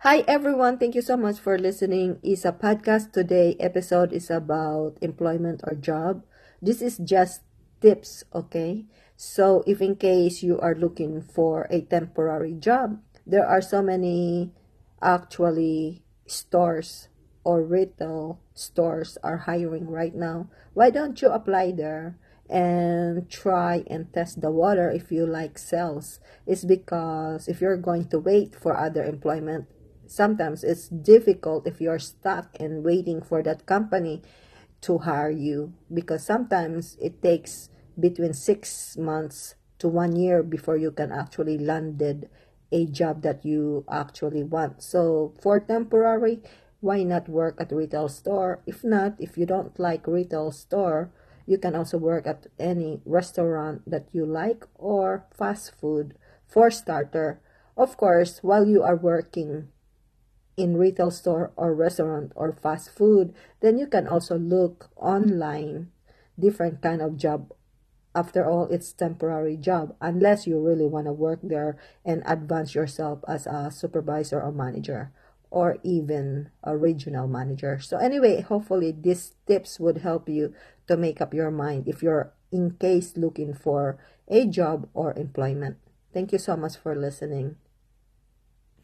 Hi everyone, thank you so much for listening. Is a podcast today episode is about employment or job. This is just tips, okay? So if in case you are looking for a temporary job, there are so many actually stores or retail stores are hiring right now. Why don't you apply there? and try and test the water if you like sales is because if you're going to wait for other employment sometimes it's difficult if you're stuck and waiting for that company to hire you because sometimes it takes between six months to one year before you can actually landed a job that you actually want so for temporary why not work at retail store if not if you don't like retail store you can also work at any restaurant that you like or fast food for starter. Of course, while you are working in retail store or restaurant or fast food, then you can also look online different kind of job after all it's temporary job unless you really want to work there and advance yourself as a supervisor or manager or even a regional manager. So anyway, hopefully these tips would help you to make up your mind if you're in case looking for a job or employment. Thank you so much for listening.